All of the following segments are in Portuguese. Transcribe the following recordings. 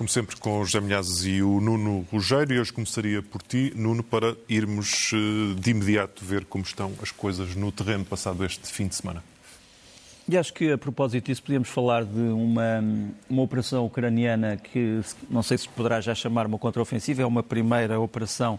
como sempre, com o José Milhazes e o Nuno Rogério. E hoje começaria por ti, Nuno, para irmos eh, de imediato ver como estão as coisas no terreno passado este fim de semana. E acho que, a propósito disso, podíamos falar de uma, uma operação ucraniana que não sei se poderá já chamar uma contraofensiva, é uma primeira operação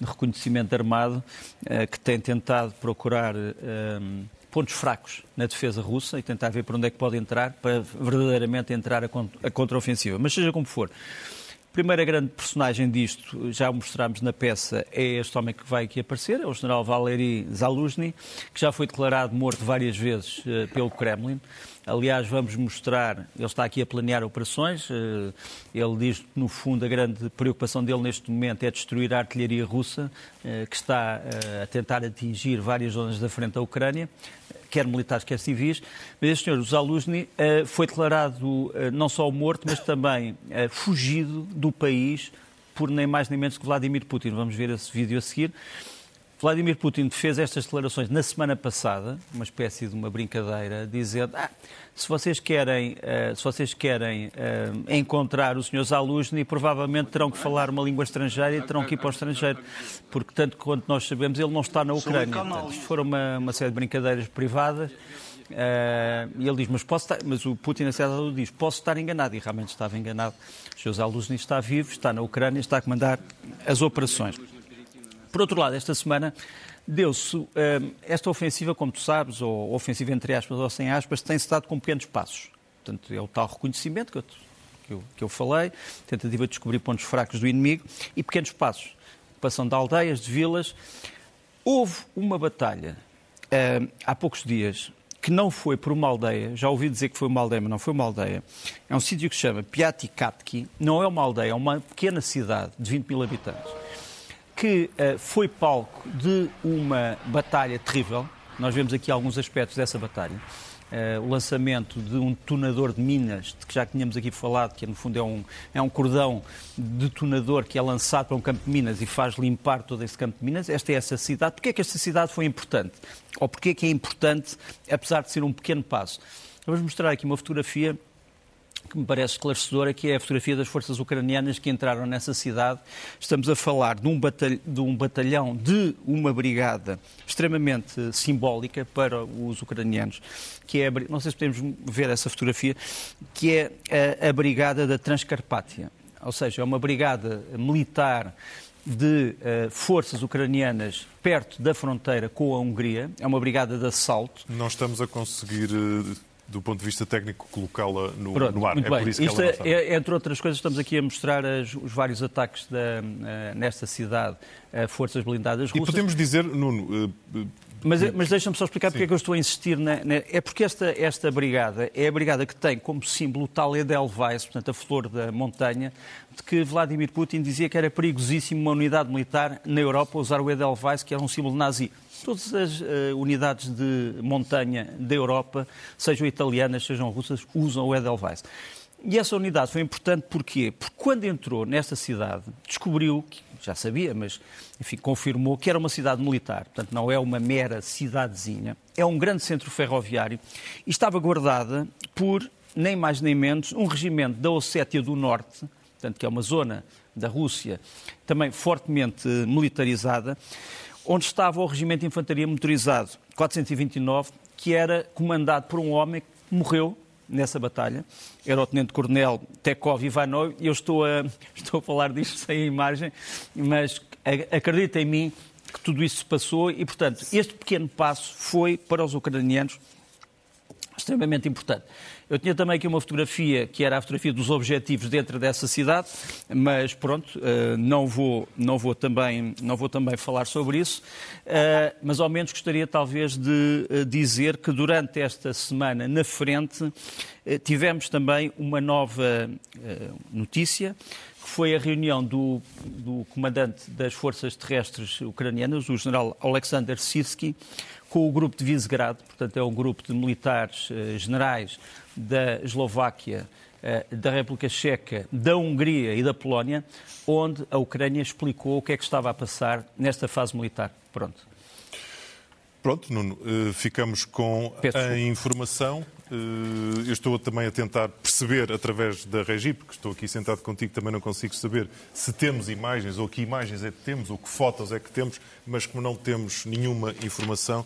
de reconhecimento armado eh, que tem tentado procurar eh, pontos fracos na defesa russa e tentar ver por onde é que pode entrar para verdadeiramente entrar a contraofensiva. Mas seja como for, a primeira grande personagem disto, já o mostramos na peça, é este homem que vai aqui aparecer, é o general Valery Zaluzny, que já foi declarado morto várias vezes uh, pelo Kremlin. Aliás, vamos mostrar, ele está aqui a planear operações, uh, ele diz que, no fundo, a grande preocupação dele neste momento é destruir a artilharia russa, uh, que está a tentar atingir várias zonas da frente da Ucrânia quer militares, quer civis. Mas este senhor, o Zaluzny, eh, foi declarado eh, não só morto, mas também eh, fugido do país por nem mais nem menos que Vladimir Putin. Vamos ver esse vídeo a seguir. Vladimir Putin fez estas declarações na semana passada, uma espécie de uma brincadeira, dizendo ah, se vocês querem, uh, se vocês querem uh, encontrar o Sr. Zaluzny, provavelmente terão que falar uma língua estrangeira e terão que ir para o estrangeiro, porque tanto quanto nós sabemos, ele não está na Ucrânia. Portanto, foram uma, uma série de brincadeiras privadas. Uh, e ele diz, mas, posso estar, mas o Putin a certa altura diz, posso estar enganado, e realmente estava enganado. O Sr. Zaluzny está vivo, está na Ucrânia, está a comandar as operações. Por outro lado, esta semana deu-se uh, esta ofensiva, como tu sabes, ou ofensiva entre aspas ou sem aspas, tem-se dado com pequenos passos. Portanto, é o tal reconhecimento que eu, que eu, que eu falei, tentativa de descobrir pontos fracos do inimigo e pequenos passos. Ocupação de aldeias, de vilas. Houve uma batalha uh, há poucos dias que não foi por uma aldeia, já ouvi dizer que foi uma aldeia, mas não foi uma aldeia. É um sítio que se chama Piatikatki, não é uma aldeia, é uma pequena cidade de 20 mil habitantes que uh, foi palco de uma batalha terrível. Nós vemos aqui alguns aspectos dessa batalha. Uh, o lançamento de um detonador de minas, de que já tínhamos aqui falado, que no fundo é um, é um cordão detonador que é lançado para um campo de minas e faz limpar todo esse campo de minas. Esta é essa cidade. Porquê é que esta cidade foi importante? Ou porquê é que é importante, apesar de ser um pequeno passo? Vamos mostrar aqui uma fotografia que me parece esclarecedora, que é a fotografia das forças ucranianas que entraram nessa cidade. Estamos a falar de um, batalhão de, um batalhão, de uma brigada extremamente simbólica para os ucranianos, que é, não sei se podemos ver essa fotografia, que é a, a Brigada da Transcarpátia. Ou seja, é uma brigada militar de uh, forças ucranianas perto da fronteira com a Hungria. É uma brigada de assalto. Não estamos a conseguir uh, do ponto de vista técnico, colocá-la no, no, ar. É bem. por isso Isto que ela é, entre outras coisas, estamos aqui a mostrar as, os vários ataques da, uh, nesta cidade a forças blindadas russas. E podemos dizer, Nuno... Uh, mas, mas deixa-me só explicar porque é que eu estou a insistir. Na, na, é porque esta, esta brigada é a brigada que tem como símbolo o tal Edelweiss, portanto a flor da montanha, de que Vladimir Putin dizia que era perigosíssimo uma unidade militar na Europa usar o Edelweiss, que era um símbolo nazi. Todas as uh, unidades de montanha da Europa, sejam italianas, sejam russas, usam o Edelweiss. E essa unidade foi importante porquê? Porque quando entrou nesta cidade, descobriu, já sabia, mas enfim, confirmou que era uma cidade militar, portanto não é uma mera cidadezinha, é um grande centro ferroviário e estava guardada por nem mais nem menos um regimento da Ossétia do Norte, portanto que é uma zona da Rússia também fortemente militarizada, onde estava o Regimento de Infantaria Motorizado 429, que era comandado por um homem que morreu nessa batalha. Era o Tenente-Coronel Tekov Ivanov, e eu estou a, estou a falar disto sem imagem, mas acredita em mim que tudo isso se passou e, portanto, este pequeno passo foi para os ucranianos extremamente importante. Eu tinha também aqui uma fotografia que era a fotografia dos objetivos dentro dessa cidade, mas pronto, eh, não vou, não vou, também, não vou também falar sobre isso, eh, mas ao menos gostaria talvez de eh, dizer que durante esta semana na frente tivemos também uma nova notícia, que foi a reunião do, do comandante das forças terrestres ucranianas, o general Alexander Sirsky, com o grupo de Visegrad, portanto é um grupo de militares generais da Eslováquia, eh, da República Checa, da Hungria e da Polónia, onde a Ucrânia explicou o que é que estava a passar nesta fase militar. Pronto. Pronto, Nuno, eh, ficamos com Peço a informação. Eh, Eu estou também a tentar perceber através da Regi, porque estou aqui sentado contigo, também não consigo saber se temos imagens ou que imagens é que temos ou que fotos é que temos, mas como não temos nenhuma informação,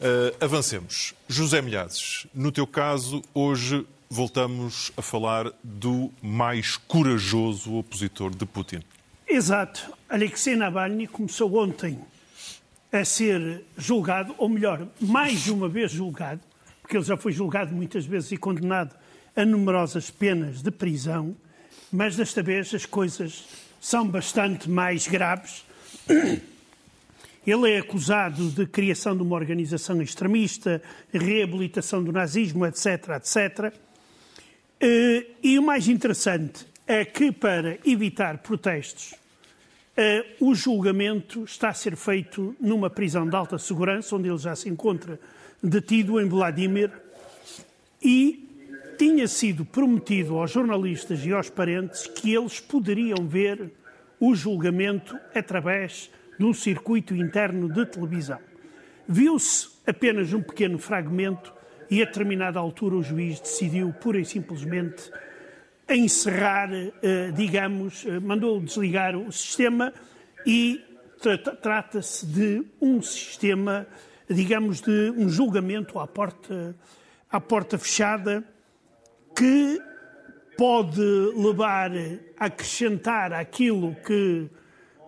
eh, avancemos. José Milhazes, no teu caso, hoje voltamos a falar do mais corajoso opositor de Putin. Exato. Alexei Navalny começou ontem a ser julgado, ou melhor, mais uma vez julgado, porque ele já foi julgado muitas vezes e condenado a numerosas penas de prisão, mas desta vez as coisas são bastante mais graves. Ele é acusado de criação de uma organização extremista, reabilitação do nazismo, etc., etc. Eh, E o mais interessante é que, para evitar protestos, eh, o julgamento está a ser feito numa prisão de alta segurança, onde ele já se encontra detido em Vladimir, e tinha sido prometido aos jornalistas e aos parentes que eles poderiam ver o julgamento através de um circuito interno de televisão. Viu-se apenas um pequeno fragmento e, a determinada altura, o juiz decidiu, pura e simplesmente, encerrar, eh, digamos, eh, mandou desligar o sistema e tra- trata-se de um sistema, digamos, de um julgamento à porta, à porta fechada que pode levar a acrescentar aquilo que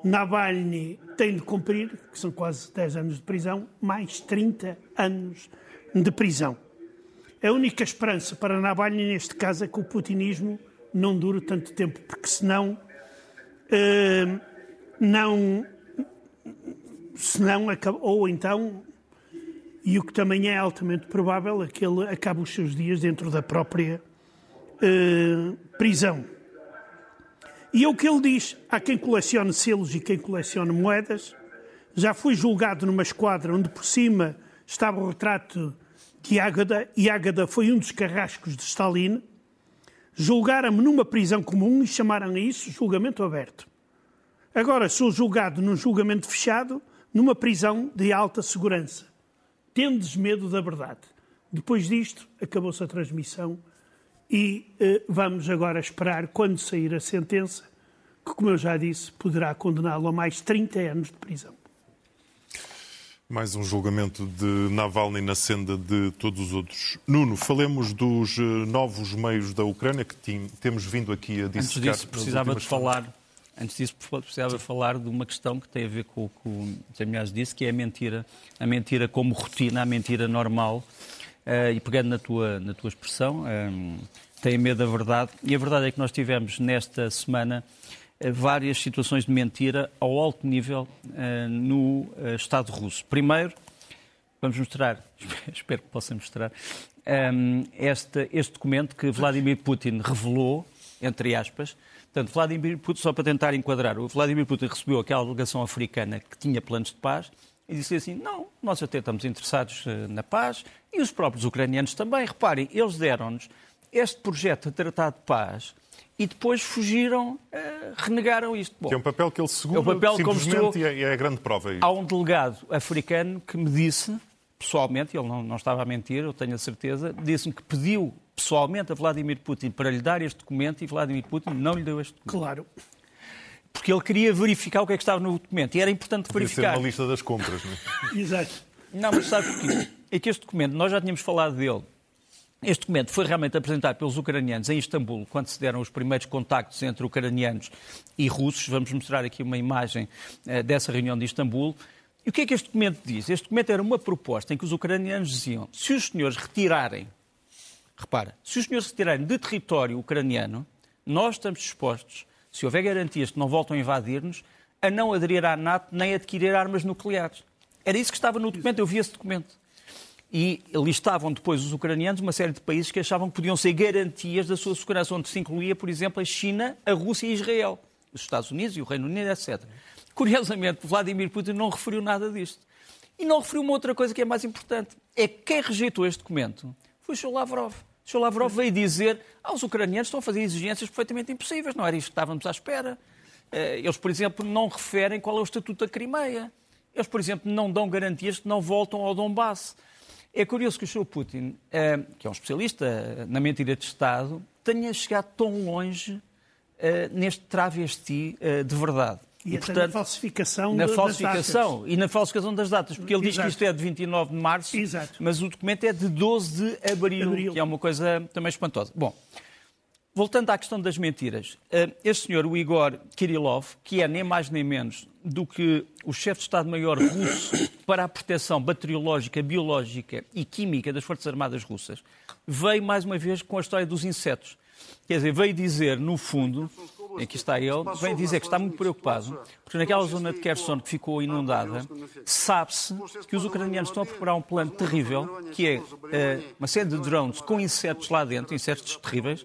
Navalny tem de cumprir, que são quase 10 anos de prisão, mais 30 anos de prisão. A única esperança para Navalny, neste caso, é que o putinismo não dure tanto tempo, porque senão eh, não, senão ou então, e o que também é altamente provável, é que ele acabe os seus dias dentro da própria eh, prisão. E é o que ele diz: há quem colecione selos e quem colecione moedas. Já foi julgado numa esquadra onde por cima estava o retrato de Ágada, e Ágada foi um dos carrascos de Stalin. Julgaram-me numa prisão comum e chamaram a isso julgamento aberto. Agora sou julgado num julgamento fechado, numa prisão de alta segurança. Tendes medo da verdade. Depois disto, acabou-se a transmissão e eh, vamos agora esperar, quando sair a sentença, que, como eu já disse, poderá condená-lo a mais 30 anos de prisão. Mais um julgamento de Navalny na senda de todos os outros. Nuno, falemos dos eh, novos meios da Ucrânia que tim- temos vindo aqui a Antes dissecar. disso, precisava de falar. Antes disso, precisava falar de uma questão que tem a ver com o que o José Milhares disse, que é a mentira. A mentira como rotina, a mentira normal. Eh, e pegando na tua, na tua expressão, eh, tem medo da verdade. E a verdade é que nós tivemos nesta semana várias situações de mentira ao alto nível eh, no eh, Estado russo. Primeiro, Vamos mostrar, espero que possa mostrar, um, este, este documento que Vladimir Putin revelou, entre aspas. Portanto, Vladimir Putin, só para tentar enquadrar, o Vladimir Putin recebeu aquela delegação africana que tinha planos de paz e disse assim: não, nós até estamos interessados eh, na paz e os próprios ucranianos também. Reparem, eles deram-nos este projeto de tratado de paz e depois fugiram, eh, renegaram isto. Bom, Que é um papel que ele segura É o papel como simplesmente estou- e é, e é a grande prova. aí. Há um delegado africano que me disse, pessoalmente, ele não, não estava a mentir, eu tenho a certeza, disse-me que pediu pessoalmente a Vladimir Putin para lhe dar este documento e Vladimir Putin não lhe deu este documento. Claro. Porque ele queria verificar o que é que estava no documento e era importante Podia ser verificar. uma lista das compras. não é? Exato. Não, mas sabe porquê? É que este documento, nós já tínhamos falado dele, este documento foi realmente apresentado pelos ucranianos em Istambul, quando se deram os primeiros contactos entre ucranianos e russos. Vamos mostrar aqui uma imagem eh, dessa reunião de Istambul. E o que é que este documento diz? Este documento era uma proposta em que os ucranianos diziam: se os senhores retirarem, repara, se os senhores retirarem de território ucraniano, nós estamos dispostos, se houver garantias que não voltam a invadir-nos, a não aderir à NATO nem adquirir armas nucleares. Era isso que estava no documento, eu vi esse documento. E listavam depois os ucranianos uma série de países que achavam que podiam ser garantias da sua segurança, onde se incluía, por exemplo, a China, a Rússia e Israel, os Estados Unidos e o Reino Unido, etc. Curiosamente, Vladimir Putin não referiu nada disto. E não referiu uma outra coisa que é mais importante. É que quem rejeitou este documento foi o Sr. Lavrov. O Sr. Lavrov veio dizer aos ucranianos estão a fazer exigências perfeitamente impossíveis, não era isto que estávamos à espera. Eh, Eles, por exemplo, não referem qual é o estatuto da Crimeia. eles, por exemplo, não dão garantias que não voltam ao Donbass. É curioso que o Sr. Putin, eh, que é um especialista na mentira de Estado, tenha chegado tão longe eh, neste travesti eh, de verdade. E, e portanto, na falsificação na das falsificação datas. e na falsificação das datas, porque ele Exato. diz que isto é de 29 de março, Exato. mas o documento é de 12 de abril, abril, que é uma coisa também espantosa. Bom, voltando à questão das mentiras, eh, este senhor, o Igor Kirillov, que é nem mais nem menos do que o chefe de Estado-Maior russo para a proteção bacteriológica, biológica e química das Forças Armadas russas, veio mais uma vez com a história dos insetos. Quer dizer, veio dizer, no fundo, aqui está ele, vem dizer que está muito preocupado, porque naquela zona de Kherson que ficou inundada, sabe-se que os ucranianos estão a preparar um plano terrível, que é uh, uma série de drones com insetos lá dentro, insetos terríveis,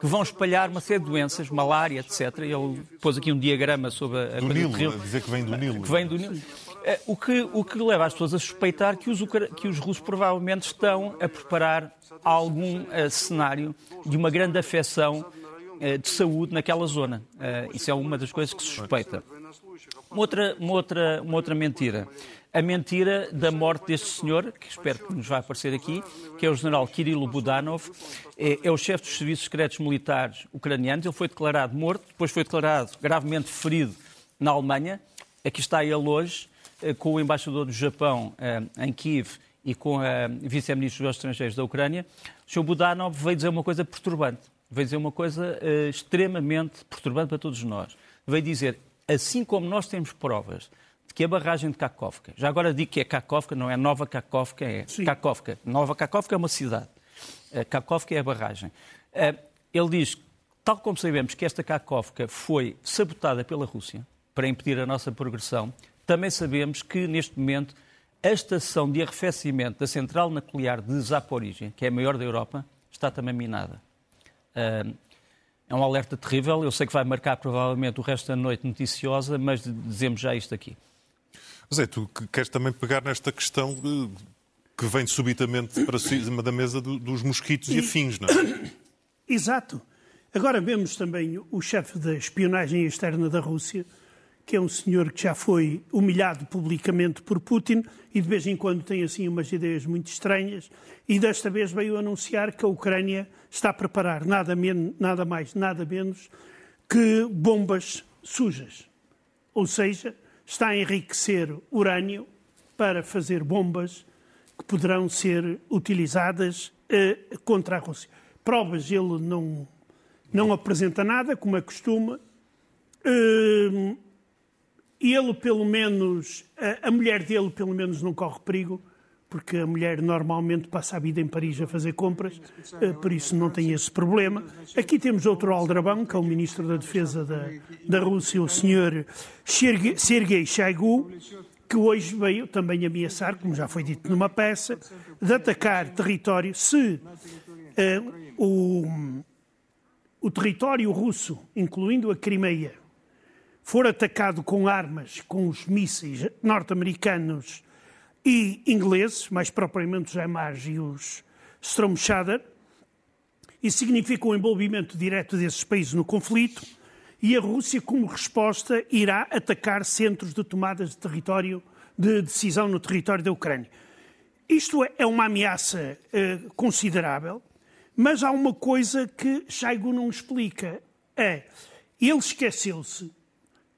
que vão espalhar uma série de doenças, malária, etc. Ele pôs aqui um diagrama sobre a, do Nilo, terrível, dizer que vem do Nilo. Que vem do Nilo. Eh, o que, o que leva as pessoas a suspeitar que os, que os russos provavelmente estão a preparar algum uh, cenário de uma grande afecção uh, de saúde naquela zona. Uh, isso é uma das coisas que se suspeita. Uma outra, uma, outra, uma outra mentira. A mentira da morte deste senhor, que espero que nos vai aparecer aqui, que é o general Kirilo Budanov, é, é o chefe dos serviços secretos militares ucranianos. Ele foi declarado morto, depois foi declarado gravemente ferido na Alemanha. Aqui está ele hoje, com o embaixador do Japão em Kiev e com a vice-ministra dos Estrangeiros da Ucrânia, o Sr. Budanov veio dizer uma coisa perturbante. Veio dizer uma coisa uh, extremamente perturbante para todos nós. Veio dizer, assim como nós temos provas que a barragem de Kakovka, já agora digo que é Kakovka, não é Nova Kakovka, é Sim. Kakovka. Nova Kakovka é uma cidade. Uh, Kakovka é a barragem. Uh, ele diz, tal como sabemos que esta Kakovka foi sabotada pela Rússia para impedir a nossa progressão, também sabemos que neste momento a estação de arrefecimento da central nuclear de Zaporizhia, que é a maior da Europa, está também minada. É um alerta terrível. Eu sei que vai marcar provavelmente o resto da noite noticiosa, mas dizemos já isto aqui. Zé, tu queres também pegar nesta questão que vem subitamente para cima da mesa dos mosquitos e, e afins, não é? Exato. Agora vemos também o chefe da espionagem externa da Rússia, que é um senhor que já foi humilhado publicamente por Putin e de vez em quando tem assim umas ideias muito estranhas e desta vez veio anunciar que a Ucrânia está a preparar nada, menos, nada mais, nada menos que bombas sujas. Ou seja, está a enriquecer urânio para fazer bombas que poderão ser utilizadas eh, contra a Rússia. Provas ele não, não apresenta nada, como é costume. Eh, ele, pelo menos, a, mulher dele, pelo menos, não corre perigo, porque a mulher normalmente passa a vida em Paris a fazer compras, uh, por isso não tem esse problema. Aqui temos outro aldrabão, que é o ministro da Defesa da, da Rússia, o senhor Sergei Shoigu, que hoje veio também ameaçar, como já foi dito numa peça, de atacar território se uh, o, o território russo, incluindo a Crimeia, for atacado com armas, com os mísseis norte-americanos e ingleses, mais propriamente os HIMARS e os Shadow, isso significa o envolvimento direto desses países no conflito e a Rússia, como resposta, irá atacar centros de tomadas de território, de decisão no território da Ucrânia. Isto é uma ameaça eh, considerável, mas há uma coisa que Shaigu não explica. É, ele esqueceu-se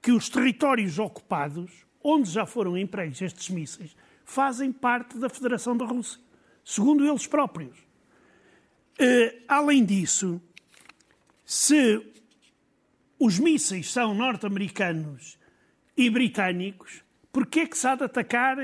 que os territórios ocupados, onde já foram empregues estes mísseis, fazem parte da Federação da Rússia, segundo eles próprios. Uh, além disso, se os mísseis são norte-americanos e britânicos, por que é que se há de atacar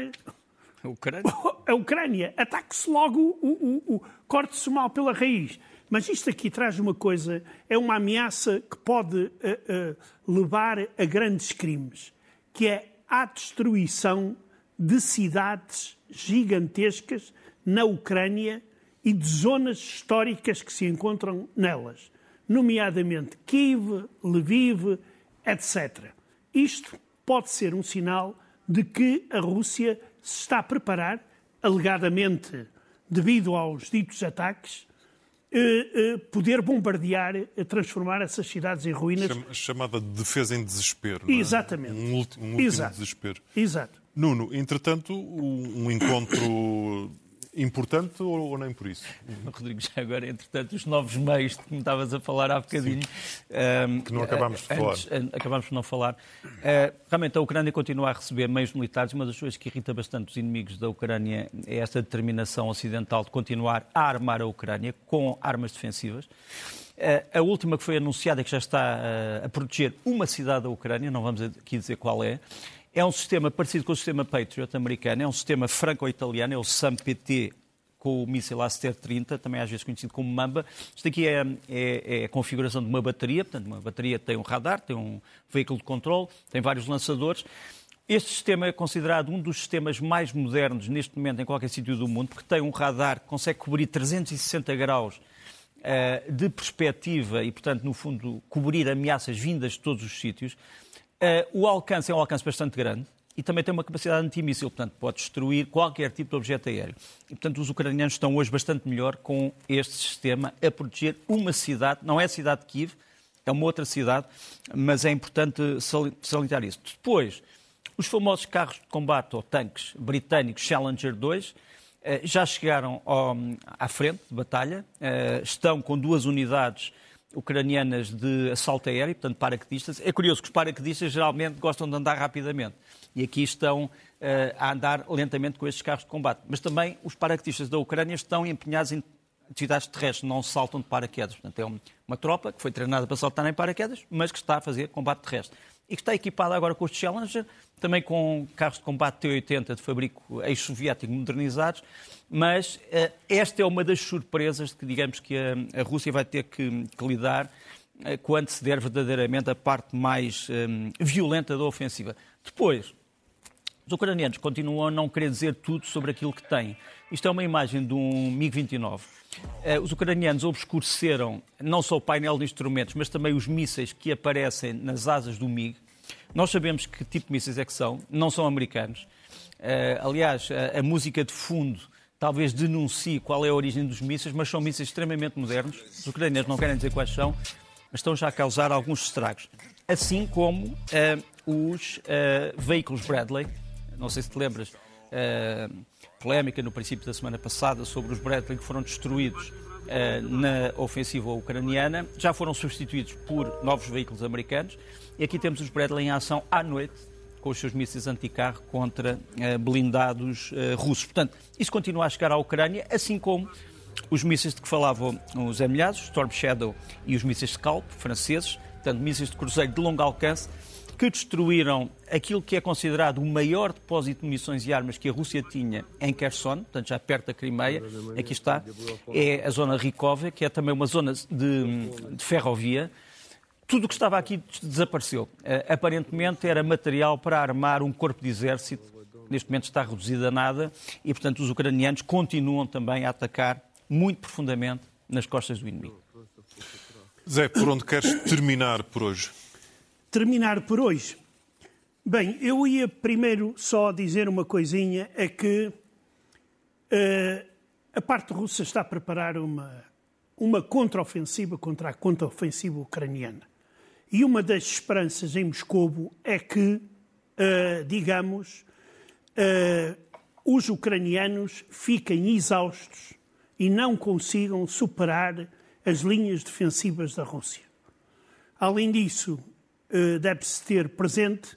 a Ucrânia? A Ucrânia. Ataque-se logo, o, o, o corte-se mal pela raiz. Mas isto aqui traz uma coisa, é uma ameaça que pode uh, uh, levar a grandes crimes, que é a destruição de cidades gigantescas na Ucrânia e de zonas históricas que se encontram nelas, nomeadamente Kiev, Lviv, etc. Isto pode ser um sinal de que a Rússia se está a preparar, alegadamente devido aos ditos ataques, eh, eh, poder bombardear, eh, transformar essas cidades em ruínas. Chamada defesa em desespero. Exatamente. Um, último, um último Exato. desespero. Exato. Nuno, entretanto, um encontro importante ou, nem por isso? Rodrigo, já agora, entretanto, os novos meios de que me estavas a falar há bocadinho. Um, que não acabámos de antes, falar. Acabámos por não falar. Uh, realmente, a Ucrânia continua a receber meios militares. Uma das coisas que irrita bastante os inimigos da Ucrânia é esta determinação ocidental de continuar a armar a Ucrânia com armas defensivas. Uh, a última que foi anunciada, que já está uh, a proteger uma cidade da Ucrânia, não vamos aqui dizer qual é, é um sistema parecido com o sistema Patriot americano, é um sistema franco-italiano, é o SAM-PT com o míssil Aster-30, também às vezes conhecido como Mamba. Isto aqui é, é, é, a configuração de uma bateria, portanto, uma bateria tem um radar, tem um veículo de controle, tem vários lançadores. Este sistema é considerado um dos sistemas mais modernos neste momento em qualquer sítio do mundo, porque tem um radar que consegue cobrir 360 graus uh, de perspectiva e, portanto, no fundo, cobrir ameaças vindas de todos os sítios. Uh, o alcance é um alcance bastante grande e também tem uma capacidade antimíssil, portanto, pode destruir qualquer tipo de objeto aéreo. E, portanto, os ucranianos estão hoje bastante melhor com este sistema a proteger uma cidade, não é a cidade de Kiev, é uma outra cidade, mas é importante salientar isso. Depois, os famosos carros de combate ou tanques britânicos Challenger 2 eh, já chegaram ao, à frente de batalha, eh, estão com duas unidades ucranianas de assalto aéreo, portanto paraquedistas. É curioso que os paraquedistas geralmente gostam de andar rapidamente e aqui estão uh, a andar lentamente com estes carros de combate. Mas também os paraquedistas da Ucrânia estão empenhados em atividades terrestres, não saltam de paraquedas. Portanto, é uma, tropa que foi treinada para saltar em paraquedas, mas que está a fazer combate terrestre. E que está equipada agora com os Challenger, também com carros de combate T-80 de fabrico ex-soviético modernizados, mas uh, esta é uma das surpresas que, digamos, que a, a Rússia vai ter que, que lidar uh, quando se der verdadeiramente a parte mais um, violenta da ofensiva. Depois, os ucranianos continuam a não querer dizer tudo sobre aquilo que têm. Isto é uma imagem de um MiG-29. Eh, os ucranianos obscureceram não só o painel de instrumentos, mas também os mísseis que aparecem nas asas do MiG. Nós sabemos que tipo de mísseis é que são, não são americanos. Eh, aliás, a, música de fundo talvez denuncie qual é a origem dos mísseis, mas são mísseis extremamente modernos. Os ucranianos não querem dizer quais são, mas estão já a causar alguns estragos. Assim como uh, os uh, veículos Bradley, não sei se te lembras, uh, polémica no princípio da semana passada sobre os Bradley que foram destruídos uh, na ofensiva ucraniana, já foram substituídos por novos veículos americanos. E aqui temos os Bradley em ação à noite, com os seus mísseis anticarro contra uh, blindados uh, russos. Portanto, isso continua a chegar à Ucrânia, assim como os mísseis de que falavam os amelhados, Storm Shadow e os mísseis Scalp, franceses, portanto, mísseis de cruzeiro de longo alcance, que destruíram aquilo que é considerado o maior depósito de munições e armas que a Rússia tinha em Kherson, portanto já perto da Crimeia, aqui está, é a zona Rikova, que é também uma zona de, de ferrovia. Tudo o que estava aqui desapareceu. Uh, aparentemente era material para armar um corpo de exército, neste momento está reduzido a nada, e portanto os ucranianos continuam também a atacar muito profundamente nas costas do inimigo. Zé, por onde queres terminar por hoje? terminar por hoje. Bem, eu ia primeiro só dizer uma coisinha, é que uh, a parte russa está a preparar uma, uma contraofensiva contra a contraofensiva ucraniana. E uma das esperanças em Moscou é que, uh, digamos, uh, os ucranianos fiquem exaustos e não consigam superar as linhas defensivas da Rússia. Além disso, eh, deve-se ter presente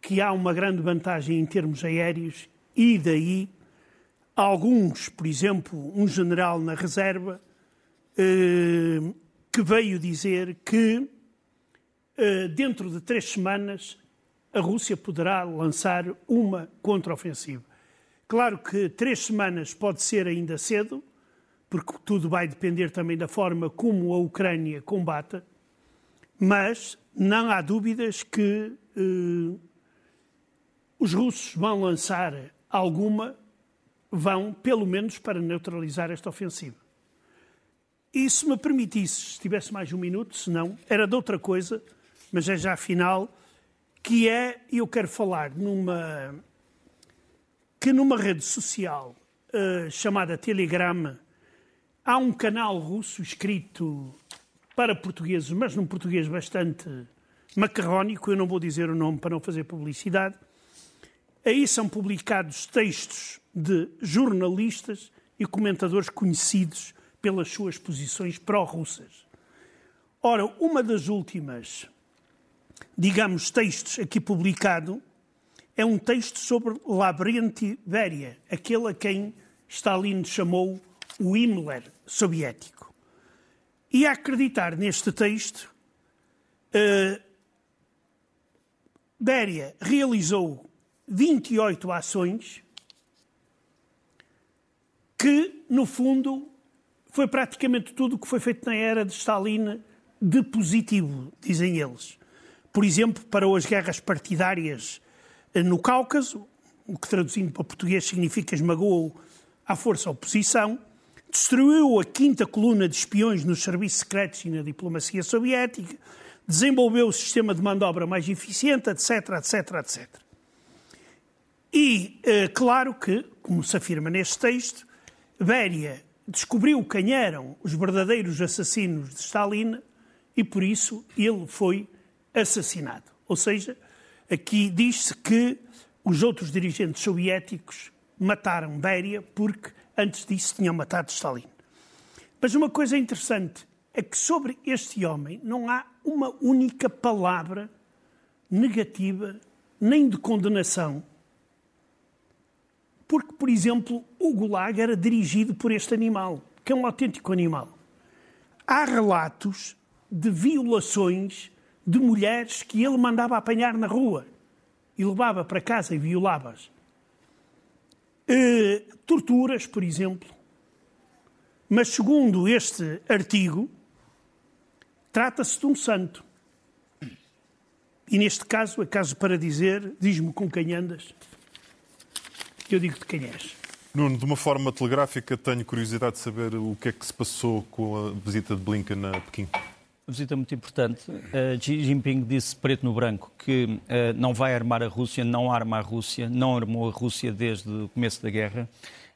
que há uma grande vantagem em termos aéreos e daí alguns, por exemplo, um general na reserva, eh, que veio dizer que eh, dentro de três semanas a Rússia poderá lançar uma contraofensiva. Claro que três semanas pode ser ainda cedo, porque tudo vai depender também da forma como a Ucrânia combata, mas não há dúvidas que eh, os russos vão lançar alguma, vão pelo menos para neutralizar esta ofensiva. E se me permitisse, se tivesse mais um minuto, se não, era de outra coisa, mas é já final, que é, eu quero falar numa, que numa rede social uh, chamada Telegram, há um canal russo escrito para portugueses, mas num português bastante macarrónico, eu não vou dizer o nome para não fazer publicidade, Aí são publicados textos de jornalistas e comentadores conhecidos pelas suas posições pró-russas. Ora, uma das últimas, digamos, textos aqui publicado é um texto sobre Lavrenti Beria, aquele a quem Stalin chamou o Himmler soviético. E a acreditar neste texto, uh, Beria realizou 28 ações que, no fundo, foi praticamente tudo o que foi feito na era de Stalin de positivo, dizem eles. Por exemplo, para as guerras partidárias no Cáucaso, o que traduzindo para português significa esmagou à força oposição, destruiu a quinta coluna de espiões nos serviços secretos e na diplomacia soviética, desenvolveu o sistema de mão de obra mais eficiente, etc, etc, etc. E, eh, claro que, como se afirma neste texto, Béria descobriu quem eram os verdadeiros assassinos de Stalin e, por isso, ele foi assassinado. Ou seja, aqui diz-se que os outros dirigentes soviéticos mataram Béria porque, antes disso, tinham matado Stalin. Mas uma coisa interessante é que sobre este homem não há uma única palavra negativa nem de condenação porque, por exemplo, o Gulag era dirigido por este animal, que é um autêntico animal. Há relatos de violações de mulheres que ele mandava apanhar na rua e levava para casa e violava-as. Uh, torturas, por exemplo. Mas, segundo este artigo, trata-se de um santo. E neste caso, acaso para dizer, diz-me com quem andas eu digo de quem és. Nuno, de uma forma telegráfica, tenho curiosidade de saber o que é que se passou com a visita de Blinken a Pequim. Visita muito importante. Uh, Xi Jinping disse preto no branco que uh, não vai armar a Rússia, não arma a Rússia, não armou a Rússia desde o começo da guerra.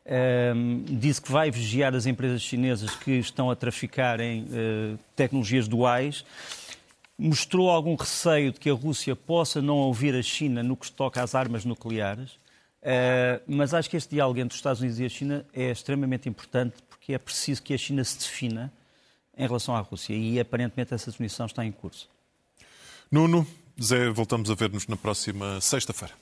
Uh, disse que vai vigiar as empresas chinesas que estão a traficar em tecnologias duais. Mostrou algum receio de que a Rússia possa não ouvir a China no que toca às armas nucleares. Mas acho que este diálogo entre os Estados Unidos e a China é extremamente importante porque é preciso que a China se defina em relação à Rússia e aparentemente essa definição está em curso. Nuno, Zé, voltamos a ver-nos na próxima sexta-feira.